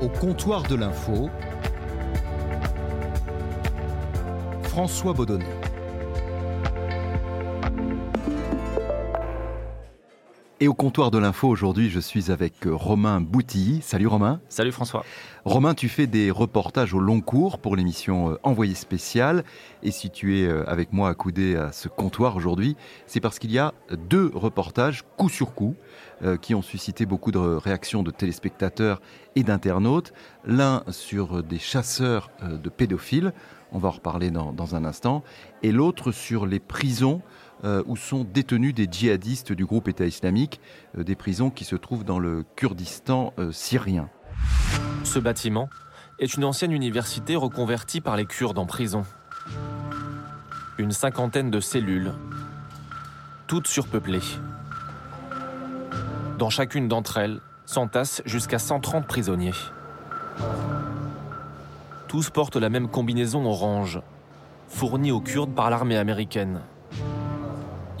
Au comptoir de l'info, François Baudonnet. Et au comptoir de l'info aujourd'hui, je suis avec euh, Romain Boutilly. Salut Romain. Salut François. Romain, tu fais des reportages au long cours pour l'émission euh, Envoyé spécial. Et si tu es euh, avec moi accoudé à ce comptoir aujourd'hui, c'est parce qu'il y a deux reportages coup sur coup qui ont suscité beaucoup de réactions de téléspectateurs et d'internautes. L'un sur des chasseurs de pédophiles, on va en reparler dans, dans un instant, et l'autre sur les prisons euh, où sont détenus des djihadistes du groupe État islamique, euh, des prisons qui se trouvent dans le Kurdistan euh, syrien. Ce bâtiment est une ancienne université reconvertie par les Kurdes en prison. Une cinquantaine de cellules, toutes surpeuplées. Dans chacune d'entre elles s'entassent jusqu'à 130 prisonniers. Tous portent la même combinaison orange, fournie aux Kurdes par l'armée américaine.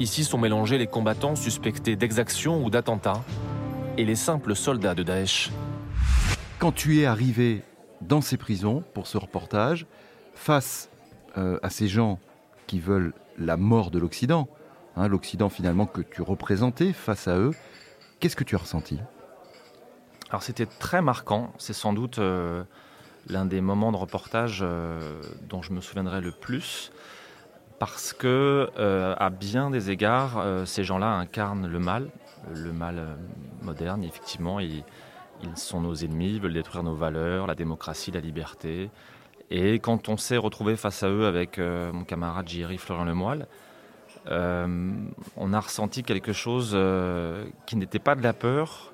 Ici sont mélangés les combattants suspectés d'exaction ou d'attentat et les simples soldats de Daesh. Quand tu es arrivé dans ces prisons pour ce reportage, face euh, à ces gens qui veulent la mort de l'Occident, hein, l'Occident finalement que tu représentais face à eux, qu'est-ce que tu as ressenti? Alors c'était très marquant, c'est sans doute euh, l'un des moments de reportage euh, dont je me souviendrai le plus parce que, euh, à bien des égards, euh, ces gens-là incarnent le mal, le mal euh, moderne, effectivement. Ils, sont nos ennemis, ils veulent détruire nos valeurs, la démocratie, la liberté. Et quand on s'est retrouvé face à eux avec mon camarade Jiri Florian Lemoyle, on a ressenti quelque chose qui n'était pas de la peur,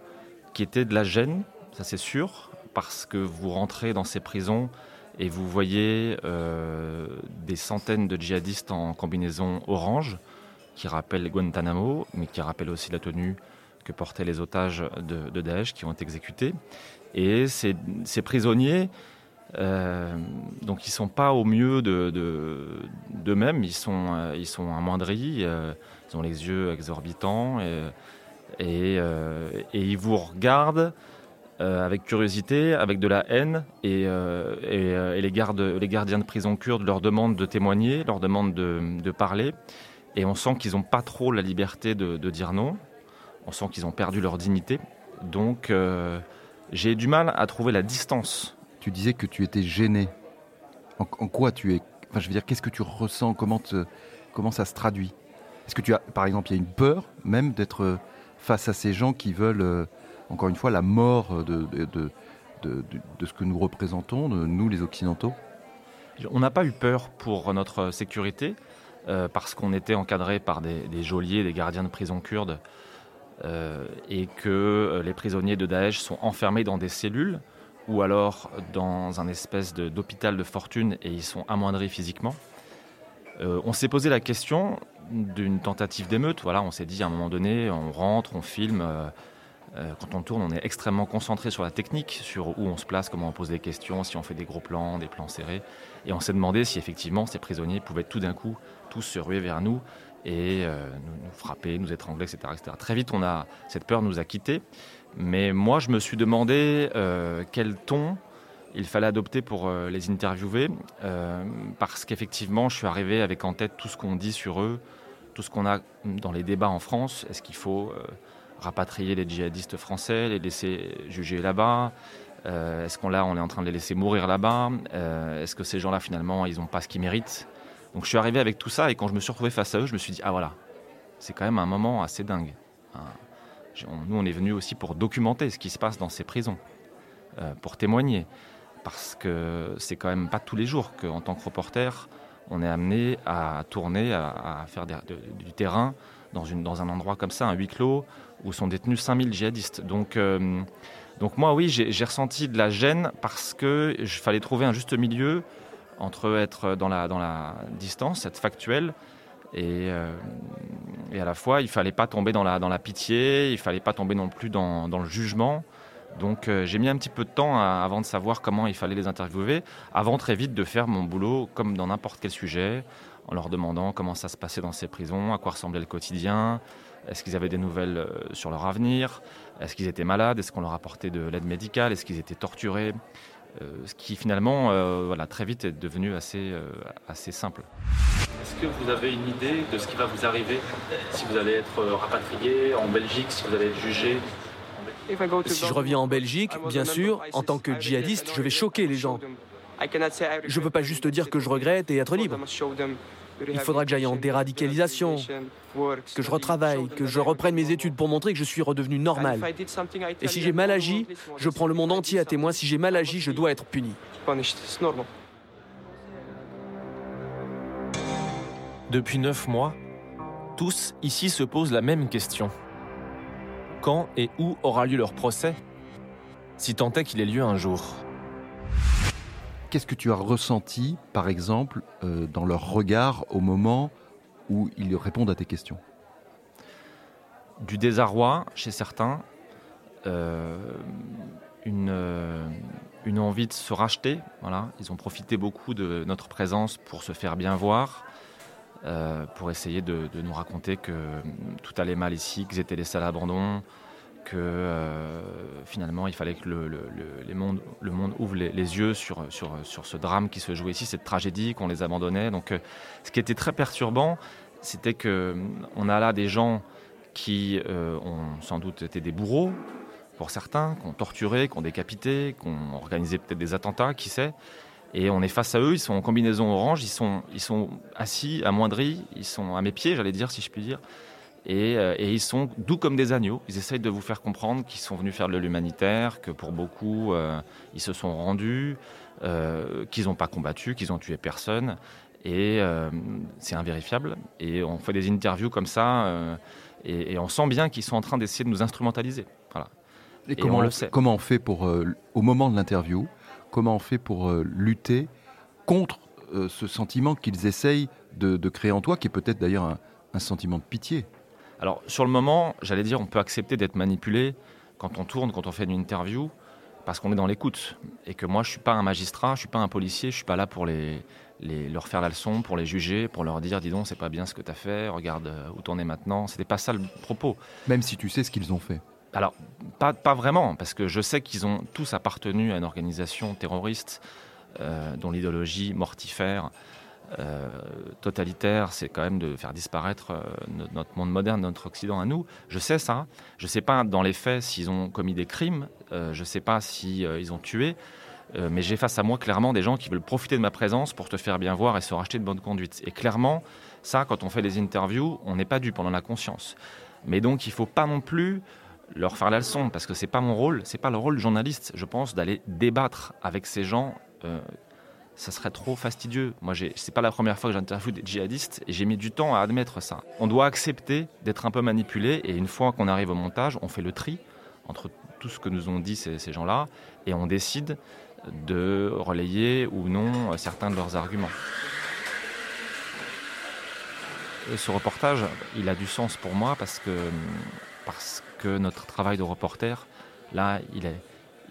qui était de la gêne, ça c'est sûr, parce que vous rentrez dans ces prisons et vous voyez euh, des centaines de djihadistes en combinaison orange, qui rappellent Guantanamo, mais qui rappellent aussi la tenue que portaient les otages de, Daesh qui ont été exécutés. Et ces, prisonniers, euh, donc ils sont pas au mieux d'eux-mêmes, ils, sont, euh, ils sont amoindris, ils ont les yeux exorbitants, et, et ils vous regardent euh, avec curiosité, avec de la haine, et, euh, euh, les, gardes, les, gardiens de prison kurdes leur demandent de témoigner, leur demandent de, parler, et on sent qu'ils n'ont pas trop la liberté de, dire non, on sent qu'ils ont perdu leur dignité, donc j'ai du mal à trouver la distance. Tu disais que tu étais gêné. En, quoi tu es Enfin, je veux dire, qu'est-ce que tu ressens? Comment, comment ça se traduit? Est-ce que tu as, par exemple, il y a une peur même d'être face à ces gens qui veulent encore une fois, la mort de, ce que nous représentons, nous les Occidentaux On n'a pas eu peur pour notre sécurité, euh, parce qu'on était encadré par des, geôliers, des gardiens de prison kurdes, euh, et que euh, les prisonniers de Daesh sont enfermés dans des cellules, ou alors dans un espèce d'hôpital de, fortune, et ils sont amoindris physiquement. on s'est posé la question d'une tentative d'émeute. Voilà, on s'est dit à un moment donné, on rentre, on filme quand on tourne, on est extrêmement concentré sur la technique, sur où on se place, comment on pose des questions, si on fait des gros plans, des plans serrés. Et on s'est demandé si effectivement ces prisonniers pouvaient tout d'un coup tous se ruer vers nous et euh, nous, frapper, nous étrangler, etc., Très vite, cette peur nous a quittés. Mais moi, je me suis demandé euh, quel ton il fallait adopter pour les interviewer, parce qu'effectivement, je suis arrivé avec en tête tout ce qu'on dit sur eux, tout ce qu'on a dans les débats en France. Est-ce qu'il faut rapatrier les djihadistes français, les laisser juger là-bas euh, Est-ce qu'on là, on est en train de les laisser mourir là-bas? Euh, Est-ce que ces gens-là, finalement, ils n'ont pas ce qu'ils méritent? Donc je suis arrivé avec tout ça et quand je me suis retrouvé face à eux, je me suis dit, ah voilà, c'est quand même un moment assez dingue. Hein. Nous, on est venus aussi pour documenter ce qui se passe dans ces prisons, euh, pour témoigner. Parce que c'est quand même pas tous les jours qu'en tant que reporter, on est amené à tourner, à, faire du terrain dans, un endroit comme ça, un huis clos, où sont détenus 5000 djihadistes. Donc, euh, donc moi, oui, j'ai ressenti de la gêne parce que je fallait trouver un juste milieu entre être dans la, distance, être factuel, et, euh, et à la fois, il fallait pas tomber dans la, pitié, il fallait pas tomber non plus dans, dans le jugement. Donc euh, j'ai mis un petit peu de temps avant de savoir comment il fallait les interviewer, avant très vite de faire mon boulot comme dans n'importe quel sujet, en leur demandant comment ça se passait dans ces prisons, à quoi ressemblait le quotidien, Est-ce qu'ils avaient des nouvelles euh, sur leur avenir Est-ce qu'ils étaient malades Est-ce qu'on leur apportait de l'aide médicale Est-ce qu'ils étaient torturés euh, Ce qui finalement, voilà, très vite est devenu assez, assez simple. Est-ce que vous avez une idée de ce qui va vous arriver si vous allez être rapatrié en Belgique, si vous allez être jugé? Si je reviens en Belgique, bien sûr, en tant que djihadiste, je vais choquer les gens. Je ne peux pas juste dire que je regrette et être libre. Il faudra que j'aille en déradicalisation, que je retravaille, que je reprenne mes études pour montrer que je suis redevenu normal. Et si j'ai mal agi, je prends le monde entier à témoin. Si j'ai mal agi, je dois être puni. Depuis neuf mois, tous ici se posent la même question. Quand et où aura lieu leur procès Si tant est qu'il ait lieu un jour? Qu'est-ce que tu as ressenti, par exemple, euh, dans leur regard au moment où ils répondent à tes questions? Du désarroi chez certains, euh, une, euh, une, envie de se racheter. Ils ont profité beaucoup de notre présence pour se faire bien voir, pour essayer de, de, nous raconter que tout allait mal ici, qu'ils étaient laissés à l'abandon, que euh, finalement il fallait que le, monde ouvre les, yeux sur, ce drame qui se jouait ici, cette tragédie qu'on les abandonnait. Donc euh, ce qui était très perturbant, c'était qu'on euh, a là des gens qui ont sans doute été des bourreaux pour certains, qui ont décapité, qui ont organisé peut-être des attentats, qui sait. Et on est face à eux, ils sont en combinaison orange, ils sont, ils sont assis, amoindris, ils sont à mes pieds, j'allais dire, si je puis dire. Euh, et, ils sont doux comme des agneaux. Ils essayent de vous faire comprendre qu'ils sont venus faire de l'humanitaire, que pour beaucoup, euh, ils se sont rendus, euh, qu'ils n'ont pas combattu, qu'ils ont tué personne. Et c'est invérifiable. Et on fait des interviews comme ça, et, on sent bien qu'ils sont en train d'essayer de nous instrumentaliser. Voilà. Et, comment on le sait. Comment on fait pour, au moment de l'interview, comment on fait pour lutter contre ce sentiment qu'ils essayent de, créer en toi, qui est peut-être d'ailleurs un sentiment de pitié alors sur le moment, j'allais dire, on peut accepter d'être manipulé quand on tourne, quand on fait une interview, parce qu'on est dans l'écoute. Et que moi, je ne suis pas un magistrat, je ne suis pas un policier, je ne suis pas là pour les, leur faire la leçon, pour les juger, pour leur dire, dis donc, c'est pas bien ce que tu as fait, regarde euh, où t'en es maintenant. C'était pas ça le propos. Même si tu sais ce qu'ils ont fait. Alors, pas, pas vraiment, parce que je sais qu'ils ont tous appartenu à une organisation terroriste euh, dont l'idéologie mortifère euh, totalitaire, c'est quand même de faire disparaître euh, notre monde moderne, notre Occident à nous. Je sais ça. Je ne sais pas dans les faits s'ils ont commis des crimes. Euh, je ne sais pas s'ils ils ont tué. mais j'ai face à moi clairement des gens qui veulent profiter de ma présence pour te faire bien voir et se racheter de bonne conduite. Et clairement, ça, quand on fait des interviews, on n'est pas dû pendant la conscience. Mais donc, il ne faut pas non plus leur faire la leçon, parce que c'est pas mon rôle, c'est pas le rôle du journaliste, je pense, d'aller débattre avec ces gens ça serait trop fastidieux. Moi, c'est pas la première fois que j'interviewe des djihadistes et j'ai mis du temps à admettre ça. On doit accepter d'être un peu manipulé et une fois qu'on arrive au montage, on fait le tri entre tout ce que nous ont dit ces, gens-là et on décide de relayer ou non certains de leurs arguments. ce reportage, il a du sens pour moi parce que, parce que notre travail de reporter, là,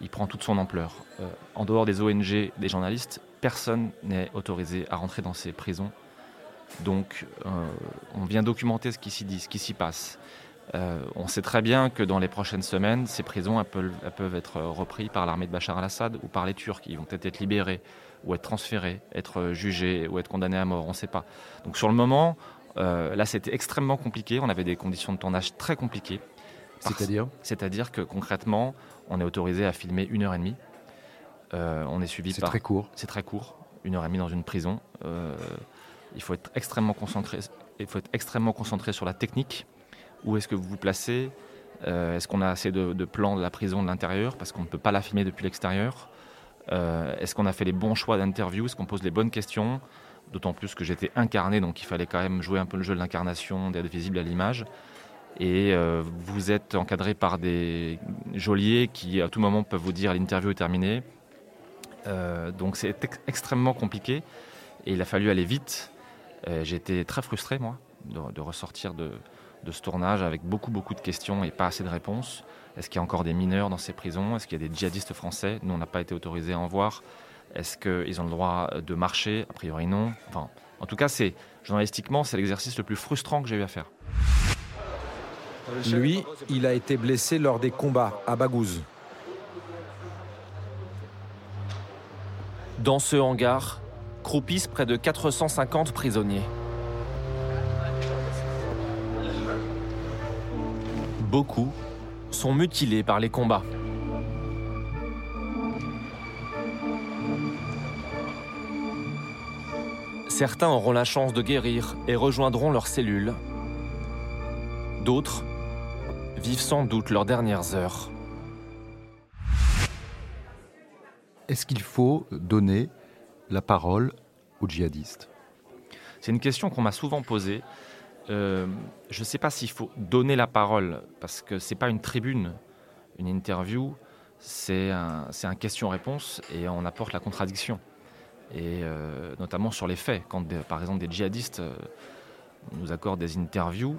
il prend toute son ampleur. Euh, en dehors des ONG, des journalistes, personne n'est autorisé à rentrer dans ces prisons. Donc, euh, on vient documenter ce qui s'y dit, ce qui s'y passe. Euh, on sait très bien que dans les prochaines semaines, ces prisons elles peuvent, être reprises par l'armée de Bachar al-Assad ou par les Turcs. Ils vont peut-être être libérés ou être transférés, être jugés ou être condamnés à mort, on ne sait pas. Donc sur le moment, euh, là c'était extrêmement compliqué. On avait des conditions de tournage très compliquées. C'est-à-dire? C'est-à-dire que concrètement, on est autorisé à filmer une heure et demie on est suivi par. C'est très court. C'est très court. Une heure et demie dans une prison. Euh, il faut être extrêmement concentré. Il faut être extrêmement concentré sur la technique. Où est-ce que vous vous placez? Euh, Est-ce qu'on a assez de, plans de la prison de l'intérieur? Parce qu'on ne peut pas la filmer depuis l'extérieur Est-ce qu'on a fait les bons choix d'interview? Est-ce qu'on pose les bonnes questions? D'autant plus que j'étais incarné, donc il fallait quand même jouer un peu le jeu de l'incarnation, d'être visible à l'image et vous êtes encadré par des geôliers qui à tout moment peuvent vous dire l'interview est terminée, euh, donc c'est extrêmement compliqué et il a fallu aller vite. Euh, j'ai été très frustré, moi, de, ressortir de, ce tournage avec beaucoup, beaucoup de questions et pas assez de réponses. Est-ce qu'il y a encore des mineurs dans ces prisons? Est-ce qu'il y a des djihadistes français? Nous, on n'a pas été autorisés à en voir. Est-ce qu'ils ont le droit de marcher? A priori, non. Enfin, en tout cas, c'est journalistiquement, c'est l'exercice le plus frustrant que j'ai eu à faire. Lui, il a été blessé lors des combats à Baghouz. Dans ce hangar, croupissent près de 450 prisonniers. Beaucoup sont mutilés par les combats. Certains auront la chance de guérir et rejoindront leurs cellules. D'autres vivent sans doute leurs dernières heures. Est-ce qu'il faut donner la parole aux djihadistes? C'est une question qu'on m'a souvent posée. Euh, je ne sais pas s'il faut donner la parole, parce que ce n'est pas une tribune, une interview, c'est un, question-réponse et on apporte la contradiction et euh, notamment sur les faits. Quand par exemple des djihadistes euh, nous accordent des interviews,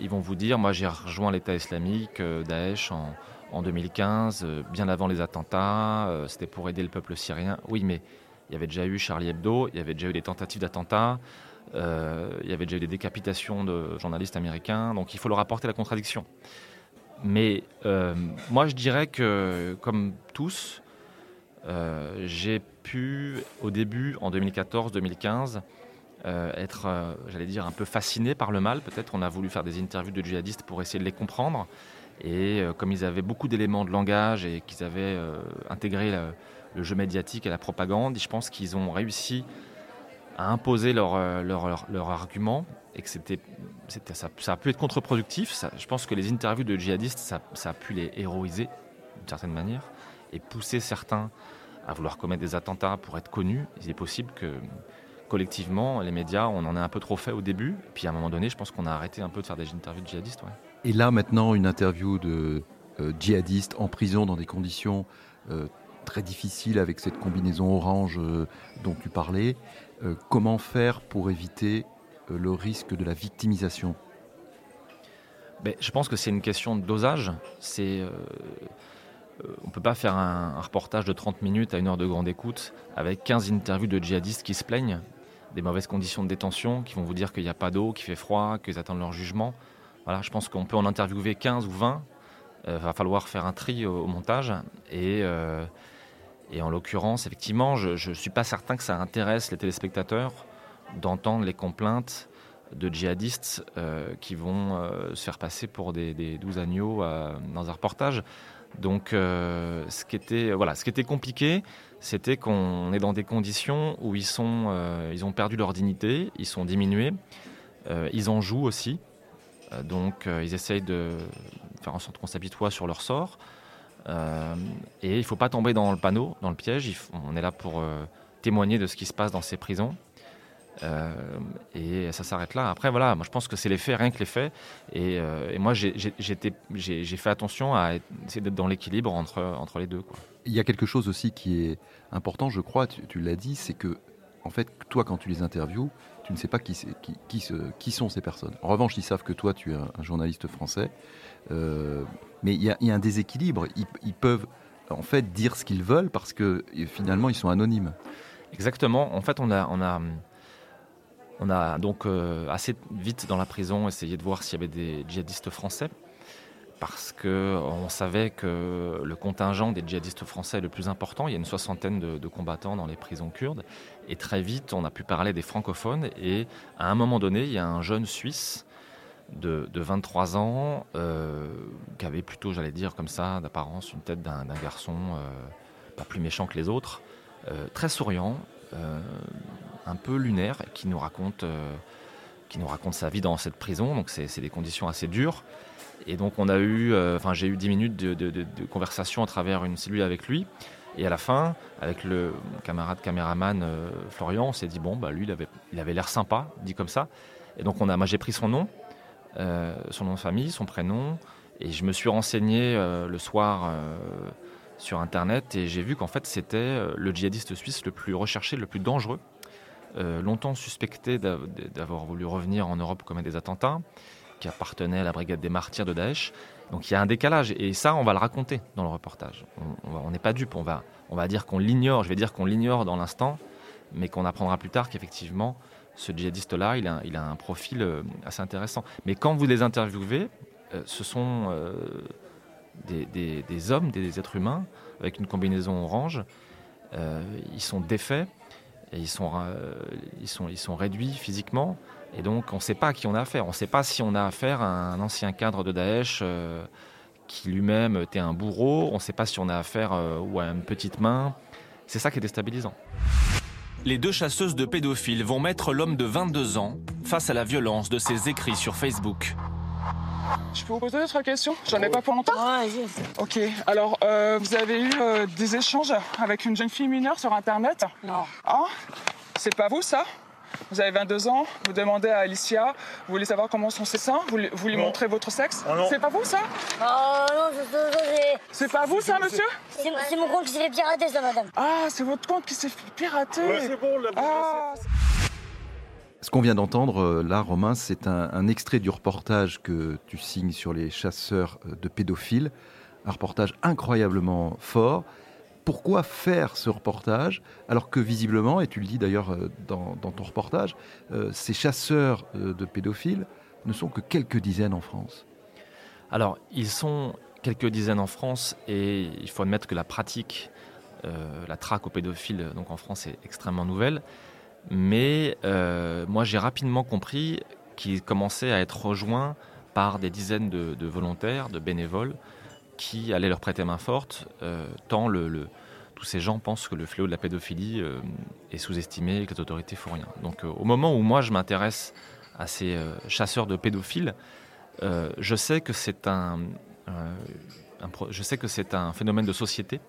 ils vont vous dire, moi j'ai rejoint l'État islamique, Daesh en, en 2015, bien avant les attentats, c'était pour aider le peuple syrien. Oui, mais il y avait déjà eu Charlie Hebdo, il y avait déjà eu des tentatives d'attentats, il y avait déjà eu des décapitations de journalistes américains, donc il faut leur apporter la contradiction. Mais moi je dirais que, comme tous, j'ai pu, au début, en 2014-2015, euh, être, euh, j'allais dire, un peu fasciné par le mal. Peut-être on a voulu faire des interviews de djihadistes pour essayer de les comprendre. Et euh, comme ils avaient beaucoup d'éléments de langage et qu'ils avaient intégré le, jeu médiatique et la propagande, je pense qu'ils ont réussi à imposer leur, leur, leur, argument et que ça, a pu être contre-productif. je pense que les interviews de djihadistes, ça, ça a pu les héroïser d'une certaine manière et pousser certains à vouloir commettre des attentats pour être connus. Il est possible que collectivement, les médias, on en a un peu trop fait au début. Puis à un moment donné, je pense qu'on a arrêté un peu de faire des interviews de djihadistes. Et là, maintenant, une interview de euh, djihadistes en prison dans des conditions euh, très difficiles avec cette combinaison orange euh, dont tu parlais. comment faire pour éviter le risque de la victimisation? Ben, Je pense que c'est une question de dosage. Euh, on ne peut pas faire un, reportage de 30 minutes à une heure de grande écoute avec 15 interviews de djihadistes qui se plaignent des mauvaises conditions de détention, qui vont vous dire qu'il n'y a pas d'eau, qu'il fait froid, qu'ils attendent leur jugement. Voilà, je pense qu'on peut en interviewer 15 ou 20. Il euh, va falloir faire un tri au, montage. Euh, et, en l'occurrence, effectivement, je ne suis pas certain que ça intéresse les téléspectateurs d'entendre les complaintes de djihadistes qui vont se faire passer pour des, des douze agneaux dans un reportage. Donc, euh, ce, qui était, voilà, ce qui était compliqué, c'était qu'on est dans des conditions où ils, sont, euh, ils ont perdu leur dignité, ils sont diminués, euh, ils en jouent aussi. Donc, ils essayent de faire en sorte qu'on s'habitue sur leur sort. et il ne faut pas tomber dans le panneau, dans le piège. on est là pour témoigner de ce qui se passe dans ces prisons. Euh, et ça s'arrête là. Après, voilà, moi je pense que c'est les faits, rien que les faits. Et, euh, moi, j'ai fait attention à essayer d'être dans l'équilibre entre, les deux. Il y a quelque chose aussi qui est important, je crois, tu, l'as dit, c'est que, en fait, toi, quand tu les interviews, tu ne sais pas qui, sont ces personnes. En revanche, ils savent que toi, tu es un, journaliste français. Euh, mais il y, a, un déséquilibre. Ils, ils, peuvent, en fait, dire ce qu'ils veulent parce que finalement, ils sont anonymes. Exactement. En fait, on a. On a on a donc euh, assez vite dans la prison essayé de voir s'il y avait des djihadistes français, parce qu'on savait que le contingent des djihadistes français est le plus important. Il y a une soixantaine de, combattants dans les prisons kurdes. Et très vite, on a pu parler des francophones. Et à un moment donné, il y a un jeune Suisse de, 23 ans, euh, qui avait plutôt, j'allais dire comme ça, d'apparence, une tête d'un garçon euh, pas plus méchant que les autres, très souriant, un peu lunaire qui nous raconte, euh, qui nous raconte sa vie dans cette prison. Donc c'est des conditions assez dures. Et donc on a eu, euh, enfin j'ai eu 10 minutes de, conversation à travers une cellule avec lui. Et à la fin, avec le camarade caméraman euh, Florian, on s'est dit bon bah lui il avait il avait l'air sympa, dit comme ça. Et donc on a, moi j'ai pris son nom, son nom de famille, son prénom, et je me suis renseigné le soir sur internet et j'ai vu qu'en fait c'était le djihadiste suisse le plus recherché, le plus dangereux euh, longtemps suspecté d'avoir voulu revenir en Europe commettre des attentats, qui appartenait à la brigade des martyrs de Daesh. Donc il y a un décalage, et ça, on va le raconter dans le reportage. On n'est pas dupe, on va, on va dire qu'on l'ignore, je vais dire qu'on l'ignore dans l'instant, mais qu'on apprendra plus tard qu'effectivement, ce djihadiste-là, il a, il a un profil assez intéressant. Mais quand vous les interviewez, ce sont des, hommes, des, êtres humains, avec une combinaison orange. ils sont défaits, ils sont, ils, sont, ils sont réduits physiquement. Et donc, on ne sait pas à qui on a affaire. On ne sait pas si on a affaire à un ancien cadre de Daesh qui lui-même était un bourreau. On ne sait pas si on a affaire ou à une petite main. C'est ça qui est déstabilisant. Les deux chasseuses de pédophiles vont mettre l'homme de 22 ans face à la violence de ses écrits sur Facebook. Je peux vous poser d'autres questions J'en ai pas pour longtemps. Ok, alors euh, vous avez eu euh, des échanges avec une jeune fille mineure sur Internet? Non. Ah C'est pas vous ça? Vous avez 22 ans, vous demandez à Alicia, vous voulez savoir comment sont ses seins, vous, vous lui montrez votre sexe? Ah c'est pas vous ça? Oh non, c'est. C'est pas vous ça, monsieur? C'est mon compte qui s'est fait pirater, ça, madame. Ah, c'est votre compte qui s'est fait pirater. C'est bon, la ah. Ce qu'on vient d'entendre euh, là, Romain, c'est un, extrait du reportage que tu signes sur les chasseurs euh, de pédophiles. Un reportage incroyablement fort pourquoi faire ce reportage alors que visiblement, et tu le dis d'ailleurs euh, dans, ton reportage, ces chasseurs de pédophiles ne sont que quelques dizaines en France? Alors, ils sont quelques dizaines en France et il faut admettre que la pratique, la traque aux pédophiles donc en France est extrêmement nouvelle. Mais moi, j'ai rapidement compris qu'ils commençaient à être rejoints par des dizaines de volontaires, de bénévoles, qui allait leur prêter main forte, euh, tant le, tous ces gens pensent que le fléau de la pédophilie euh, est sous-estimé et que les autorités font rien. Donc euh, au moment où moi je m'intéresse à ces chasseurs de pédophiles, je sais que c'est un, je sais que c'est un phénomène de société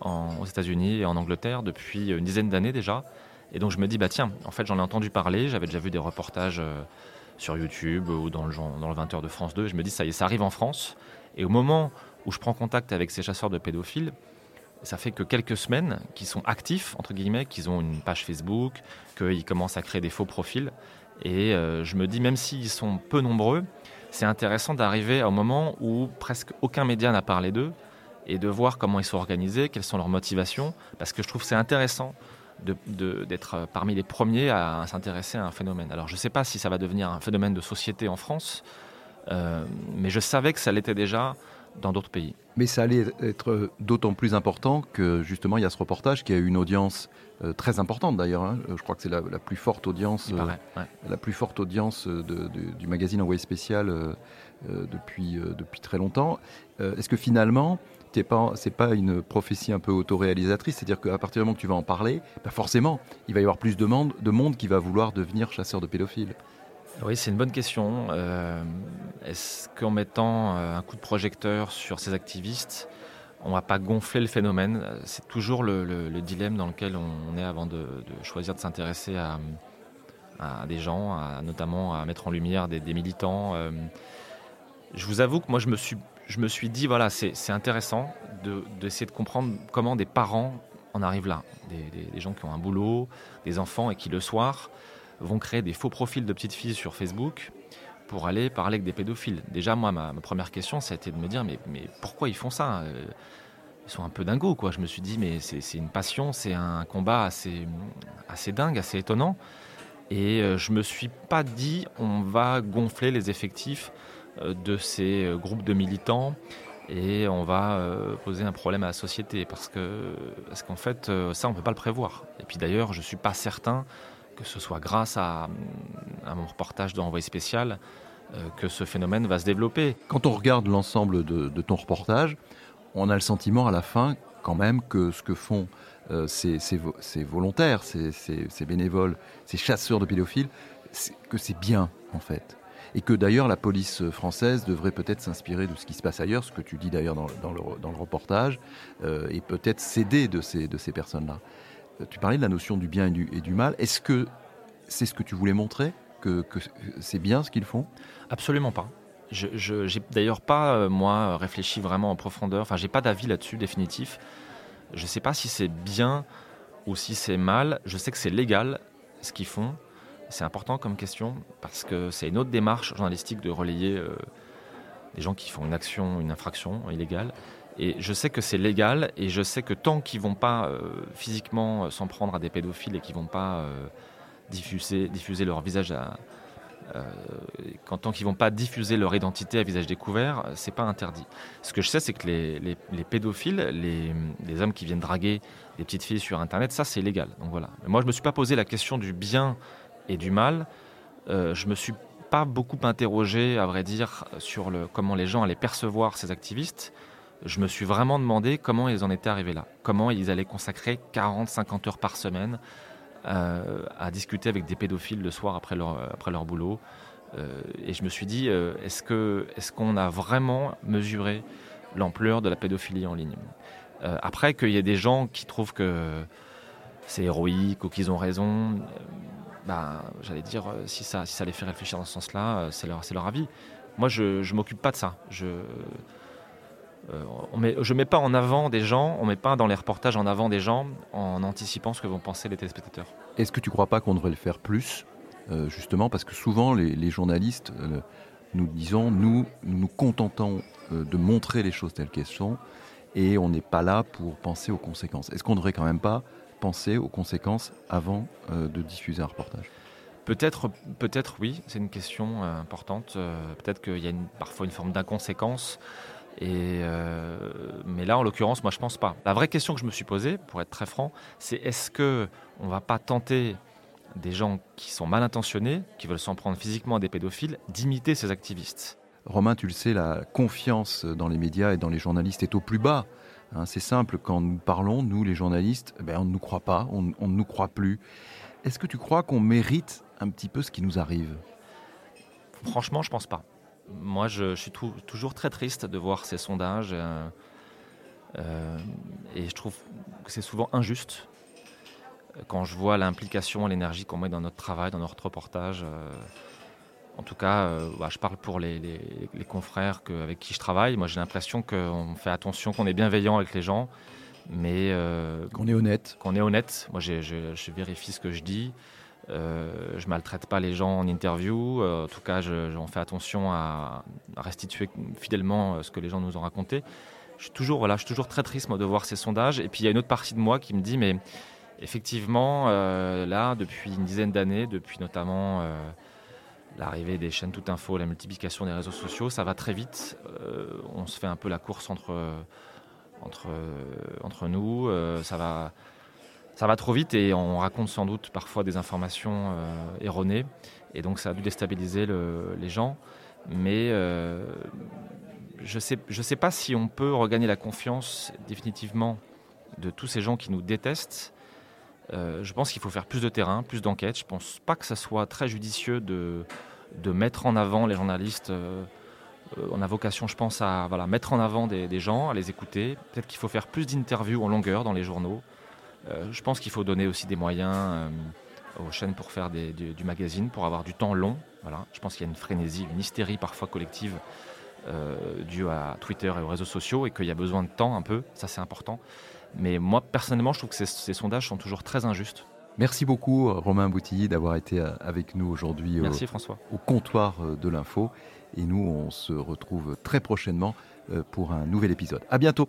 aux États-Unis et en Angleterre depuis une dizaine d'années déjà. Et donc je me dis, bah tiens, en fait j'en ai entendu parler, j'avais déjà vu des reportages sur YouTube ou dans le, dans le 20h de France 2, je me dis, ça y est, ça arrive en France. Et au moment où je prends contact avec ces chasseurs de pédophiles, ça fait que quelques semaines qu'ils sont actifs, entre guillemets, qu'ils ont une page Facebook, qu'ils commencent à créer des faux profils. Et euh, je me dis, même s'ils sont peu nombreux, c'est intéressant d'arriver au moment où presque aucun média n'a parlé d'eux et de voir comment ils sont organisés, quelles sont leurs motivations, parce que je trouve que c'est intéressant d'être euh, parmi les premiers à, s'intéresser à un phénomène. Alors je ne sais pas si ça va devenir un phénomène de société en France, euh, mais je savais que ça l'était déjà dans d'autres pays. Mais ça allait être d'autant plus important que justement il y a ce reportage qui a eu une audience euh, très importante d'ailleurs. Hein. Je crois que c'est la, plus forte audience, la plus forte audience du magazine Envoyé spécial euh, depuis depuis très longtemps. Est-ce que finalement ce pas, c'est pas une prophétie un peu autoréalisatrice, c'est-à-dire qu'à partir du moment que tu vas en parler, bah forcément, il va y avoir plus de monde, de monde qui va vouloir devenir chasseur de pédophiles. Oui, c'est une bonne question. Euh, est-ce qu'en mettant euh, un coup de projecteur sur ces activistes, on va pas gonfler le phénomène? C'est toujours le, dilemme dans lequel on est avant de, choisir de s'intéresser à, des gens, notamment à mettre en lumière des, militants. Euh, je vous avoue que moi, je me suis, je me suis dit, voilà, c'est intéressant d'essayer de, comprendre comment des parents en arrivent là. des gens qui ont un boulot, des enfants et qui le soir vont créer des faux profils de petites filles sur Facebook pour aller parler avec des pédophiles. Déjà, moi, ma, première question, ça a été de me dire, mais, mais pourquoi ils font ça euh, Ils sont un peu dingos, quoi. Je me suis dit, mais c'est une passion, c'est un combat assez, assez dingue, assez étonnant. Et euh, je me suis pas dit, on va gonfler les effectifs de ces groupes de militants et on va poser un problème à la société parce que parce qu'en fait ça on peut pas le prévoir et puis d'ailleurs je suis pas certain que ce soit grâce à, mon reportage d'envoyé spécial, euh, que ce phénomène va se développer. Quand on regarde l'ensemble de, ton reportage, on a le sentiment à la fin quand même que ce que font euh, ces, volontaires, ces, bénévoles, ces chasseurs de pédophiles, que c'est bien en fait. Et que d'ailleurs la police française devrait peut-être s'inspirer de ce qui se passe ailleurs, ce que tu dis d'ailleurs dans, le, reportage, euh, et peut-être s'aider de ces, personnes-là. Tu parlais de la notion du bien et du, mal. Est-ce que c'est ce que tu voulais montrer que, c'est bien ce qu'ils font? Absolument pas. Je n'ai d'ailleurs pas, euh, moi, réfléchi vraiment en profondeur. Enfin, j'ai pas d'avis là-dessus définitif. Je ne sais pas si c'est bien ou si c'est mal. Je sais que c'est légal ce qu'ils font. C'est important comme question parce que c'est une autre démarche journalistique de relayer euh, des gens qui font une action, une infraction illégale. Et je sais que c'est légal et je sais que tant qu'ils vont pas euh, physiquement euh, s'en prendre à des pédophiles et qu'ils vont pas diffuser, leur visage à, euh, tant qu'ils vont pas diffuser leur identité à visage découvert, c'est pas interdit. Ce que je sais, c'est que les, les, pédophiles, les, hommes qui viennent draguer des petites filles sur Internet, ça c'est légal. Donc voilà. moi, je me suis pas posé la question du bien et du mal. Euh, je me suis pas beaucoup interrogé, à vrai dire, sur comment les gens allaient percevoir ces activistes. Je me suis vraiment demandé comment ils en étaient arrivés là. Comment ils allaient consacrer 40, 50 heures par semaine euh, à discuter avec des pédophiles le soir après leur, après leur boulot. Euh, et je me suis dit, euh, est-ce qu'on est qu'on a vraiment mesuré l'ampleur de la pédophilie en ligne? Après, qu'il y ait des gens qui trouvent que c'est héroïque ou qu'ils ont raison, bah, j'allais dire, si ça, si ça les fait réfléchir dans ce sens-là, c'est leur, avis. Moi, je ne m'occupe pas de ça. Je, euh, ne mets pas en avant des gens, on ne met pas dans les reportages en avant des gens en anticipant ce que vont penser les téléspectateurs. Est-ce que tu ne crois pas qu'on devrait le faire plus, euh, justement, parce que souvent les, journalistes euh, nous disons, nous, nous nous contentons de montrer les choses telles qu'elles sont, et on n'est pas là pour penser aux conséquences. Est-ce qu'on ne devrait quand même pas penser aux conséquences avant de diffuser un reportage? Peut-être, peut-être oui, c'est une question importante. peut-être qu'il y a parfois une forme d'inconséquence. Et euh, mais là, en l'occurrence, moi, je pense pas. La vraie question que je me suis posée, pour être très franc, c'est est-ce que on va pas tenter des gens qui sont mal intentionnés, qui veulent s'en prendre physiquement à des pédophiles, d'imiter ces activistes? Romain, tu le sais, la confiance dans les médias et dans les journalistes est au plus bas. Hein, c'est simple, quand nous parlons, nous les journalistes, eh ben, on ne nous croit pas, on, ne nous croit plus. Est-ce que tu crois qu'on mérite un petit peu ce qui nous arrive? Franchement, je pense pas moi, je, suis toujours très triste de voir ces sondages. Euh, euh, et je trouve que c'est souvent injuste quand je vois l'implication l'énergie qu'on met dans notre travail, dans notre reportage. Euh, en tout cas, bah, je parle pour les, confrères avec qui je travaille. Moi, j'ai l'impression qu'on fait attention, qu'on est bienveillant avec les gens, mais qu'on est honnête. Qu'on est honnête. Moi, je vérifie ce que je dis. Euh, je maltraite pas les gens en interview. Euh, en tout cas, j'en fais attention à, restituer fidèlement euh, ce que les gens nous ont raconté. Je suis toujours, voilà, je suis toujours très triste de voir ces sondages. Et puis il y a une autre partie de moi qui me dit, mais effectivement, là, depuis une dizaine d'années, depuis notamment l'arrivée des chaînes Tout Info, la multiplication des réseaux sociaux, ça va très vite. on se fait un peu la course entre, entre, entre nous. ça va ça va trop vite et on raconte sans doute parfois des informations euh, erronées. Et donc ça a dû déstabiliser les gens. Mais euh, je ne sais, je sais pas si on peut regagner la confiance définitivement de tous ces gens qui nous détestent. Euh, je pense qu'il faut faire plus de terrain, plus d'enquêtes. Je ne pense pas que ça soit très judicieux de, de mettre en avant les journalistes. on a vocation, je pense, à voilà, mettre en avant des, gens, à les écouter. Peut-être qu'il faut faire plus d'interviews en longueur dans les journaux. Euh, je pense qu'il faut donner aussi des moyens euh, aux chaînes pour faire du, magazine, pour avoir du temps long. Je pense qu'il y a une frénésie, une hystérie parfois collective euh, due à Twitter et aux réseaux sociaux et qu'il y a besoin de temps un peu, ça c'est important. Mais moi personnellement, je trouve que ces, sondages sont toujours très injustes. Merci beaucoup Romain Boutilly d'avoir été avec nous aujourd'hui au, François. au comptoir de l'info. Et nous, on se retrouve très prochainement pour un nouvel épisode. À bientôt.